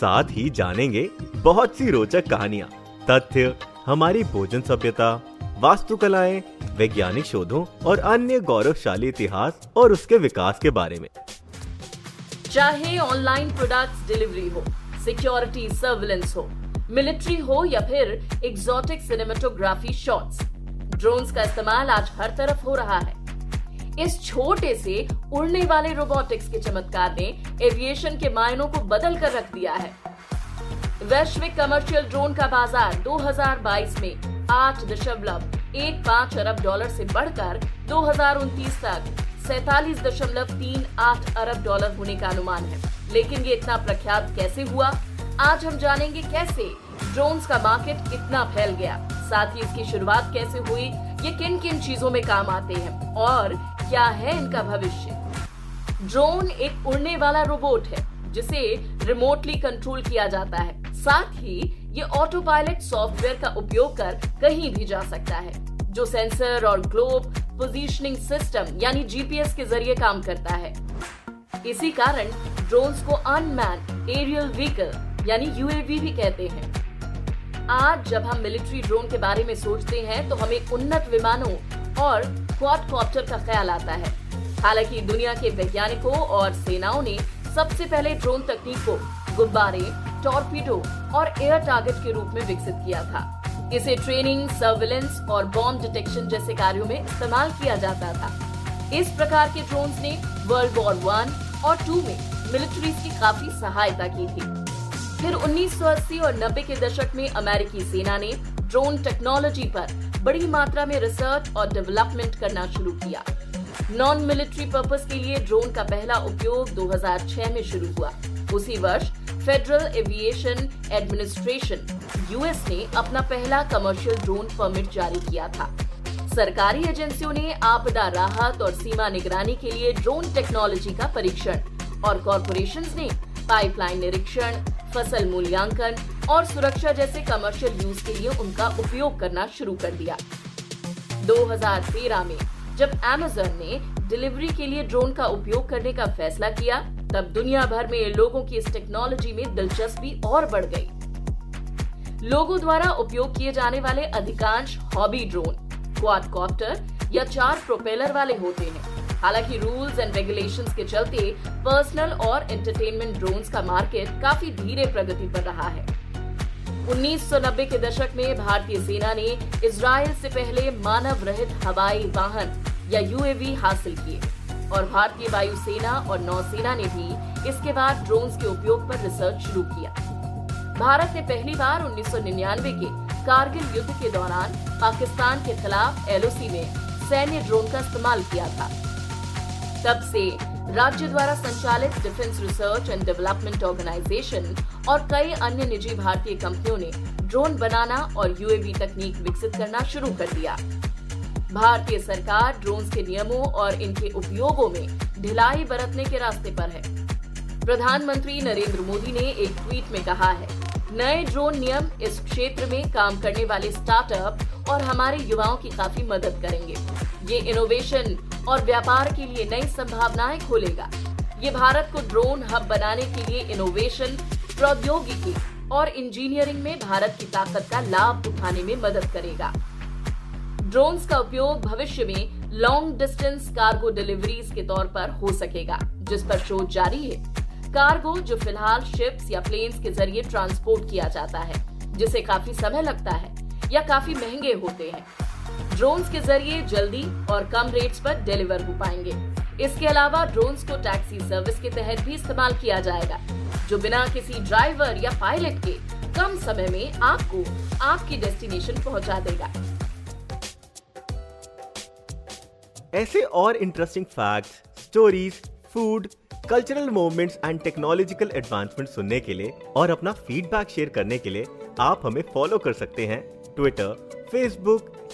साथ ही जानेंगे बहुत सी रोचक कहानियाँ, तथ्य, हमारी भोजन सभ्यता, वास्तुकलाएँ, वैज्ञानिक शोधों और अन्य गौरवशाली इतिहास और उसके विकास के बारे में। चाहे ऑनलाइन प्रोडक्ट्स डिलीवरी हो, सिक्योरिटी, सर्विलेंस हो, मिलिट्री हो या फिर एग्जॉटिक सिनेमेटोग्राफी शॉट्स ड्रोन्स का इस्तेमाल आज हर तरफ़ हो रहा है। इस छोटे से उड़ने वाले रोबोटिक्स के चमत्कार ने एविएशन के मायनों को बदल कर रख दिया है। वैश्विक कमर्शियल ड्रोन का बाज़ार 2022 में आठ दशमलव एक पाँच अरब डॉलर से बढ़कर दो तक सैतालीस दशमलव तीन आठ अरब डॉलर होने का अनुमान है। लेकिन ये इतना प्रख्यात कैसे हुआ? आज हम जानेंगे कैसे ड्रोन्स का मार्केट इतना फैल गया। साथ ही इसकी शुरुआत कैसे हुई? ये किन किन चीज़ों में काम आते हैं? और क्या है इनका भविष्य? ड्रोन एक उड़ने वाला रोबोट है, जिसे रिमोटली कंट्रोल किया जाता है। साथ ही ये ऑटो पायलट सॉफ्टवेयर का उपयोग कर कहीं भी जा सकता है, जो सेंसर और ग्लोब पोजीशनिंग सिस्टम यानी जीपीएस के ज़रिए काम करता है। इसी कारण ड्रोन्स को अनमैन एरियल व्हीकल यानी यूएवी भी कहते हैं। आज जब हम मिलिट्री ड्रोन के बारे में सोचते हैं तो हमें उन्नत विमानों और क्वाडकॉप्टर का ख्याल आता है। हालाँकि दुनिया के वैज्ञानिकों और सेनाओं ने सबसे पहले ड्रोन तकनीक को गुब्बारे, टॉर्पीडो और एयर टारगेट के रूप में विकसित किया था। इसे ट्रेनिंग, सर्विलेंस और बॉम्ब डिटेक्शन जैसे कार्यों में इस्तेमाल किया जाता था। इस प्रकार के ड्रोन ने वर्ल्ड वॉर वन और टू में मिलिट्री की काफ़ी सहायता की थी। फिर 1980 और 90 के दशक में अमेरिकी सेना ने ड्रोन टेक्नोलॉजी पर बड़ी मात्रा में रिसर्च और डेवलपमेंट करना शुरू किया। नॉन मिलिट्री पर्पज के लिए ड्रोन का पहला उपयोग 2006 में शुरू हुआ। उसी वर्ष फेडरल एविएशन एडमिनिस्ट्रेशन यूएस ने अपना पहला कमर्शियल ड्रोन परमिट जारी किया था। सरकारी एजेंसियों ने आपदा राहत और सीमा निगरानी के लिए ड्रोन टेक्नोलॉजी का परीक्षण और कॉरपोरेशन ने पाइपलाइन निरीक्षण, फ़सल मूल्यांकन और सुरक्षा जैसे कमर्शियल यूज़ के लिए उनका उपयोग करना शुरू कर दिया। 2013 में जब अमेजन ने डिलीवरी के लिए ड्रोन का उपयोग करने का फैसला किया, तब दुनिया भर में लोगों की इस टेक्नोलॉजी में दिलचस्पी और बढ़ गई। लोगों द्वारा उपयोग किए जाने वाले अधिकांश हॉबी ड्रोन क्वाडकॉप्टर या चार प्रोपेलर वाले होते हैं। हालाँकि रूल्स एंड रेगुलेशंस के चलते पर्सनल और एंटरटेनमेंट ड्रोन्स का मार्केट काफ़ी धीरे प्रगति पर रहा है। 1990 के दशक में भारतीय सेना ने इसराइल से पहले मानव रहित हवाई वाहन या यूएवी हासिल किए। और भारतीय वायुसेना और नौसेना ने भी इसके बाद ड्रोन्स के उपयोग पर रिसर्च शुरू किया। भारत ने पहली बार 1999 के कारगिल युद्ध के दौरान पाकिस्तान के खिलाफ एलओसी में सैन्य ड्रोन का इस्तेमाल किया था। तब से राज्य द्वारा संचालित defence research and development organisation और कई अन्य निजी भारतीय कंपनियों ने ड्रोन बनाना और यूएवी तकनीक विकसित करना शुरू कर दिया। भारतीय सरकार ड्रोन के नियमों और इनके उपयोगों में ढिलाई बरतने के रास्ते पर है। प्रधानमंत्री नरेंद्र मोदी ने एक ट्वीट में कहा है, नए ड्रोन नियम इस क्षेत्र में काम करने वाले स्टार्टअप और हमारे युवाओं की काफ़ी मदद करेंगे। ये इनोवेशन और व्यापार के लिए नई संभावनाएँ खोलेगा। ये भारत को ड्रोन हब बनाने के लिए इनोवेशन प्रौद्योगिकी और इंजीनियरिंग में भारत की ताकत का लाभ उठाने में मदद करेगा। ड्रोन्स का उपयोग भविष्य में लॉन्ग डिस्टेंस कार्गो डिलीवरीज के तौर पर हो सकेगा, जिस पर शोध जारी है। कार्गो जो फ़िलहाल शिप्स या प्लेन्स के ज़रिए ट्रांसपोर्ट किया जाता है, जिसे काफ़ी समय लगता है या काफ़ी महँगे होते हैं। ड्रोन्स के ज़रिए जल्दी और कम रेट्स पर डिलीवर हो पाएँगे। इसके अलावा ड्रोन्स को टैक्सी सर्विस के तहत भी इस्तेमाल किया जाएगा जो बिना किसी ड्राइवर या पायलट के कम समय में आपको आपकी डेस्टिनेशन पहुँचा देगा। ऐसे और interesting facts, stories food cultural movements and technological advancement सुनने के लिए और अपना फीडबैक शेयर करने के लिए आप हमें फॉलो कर सकते हैं Twitter Facebook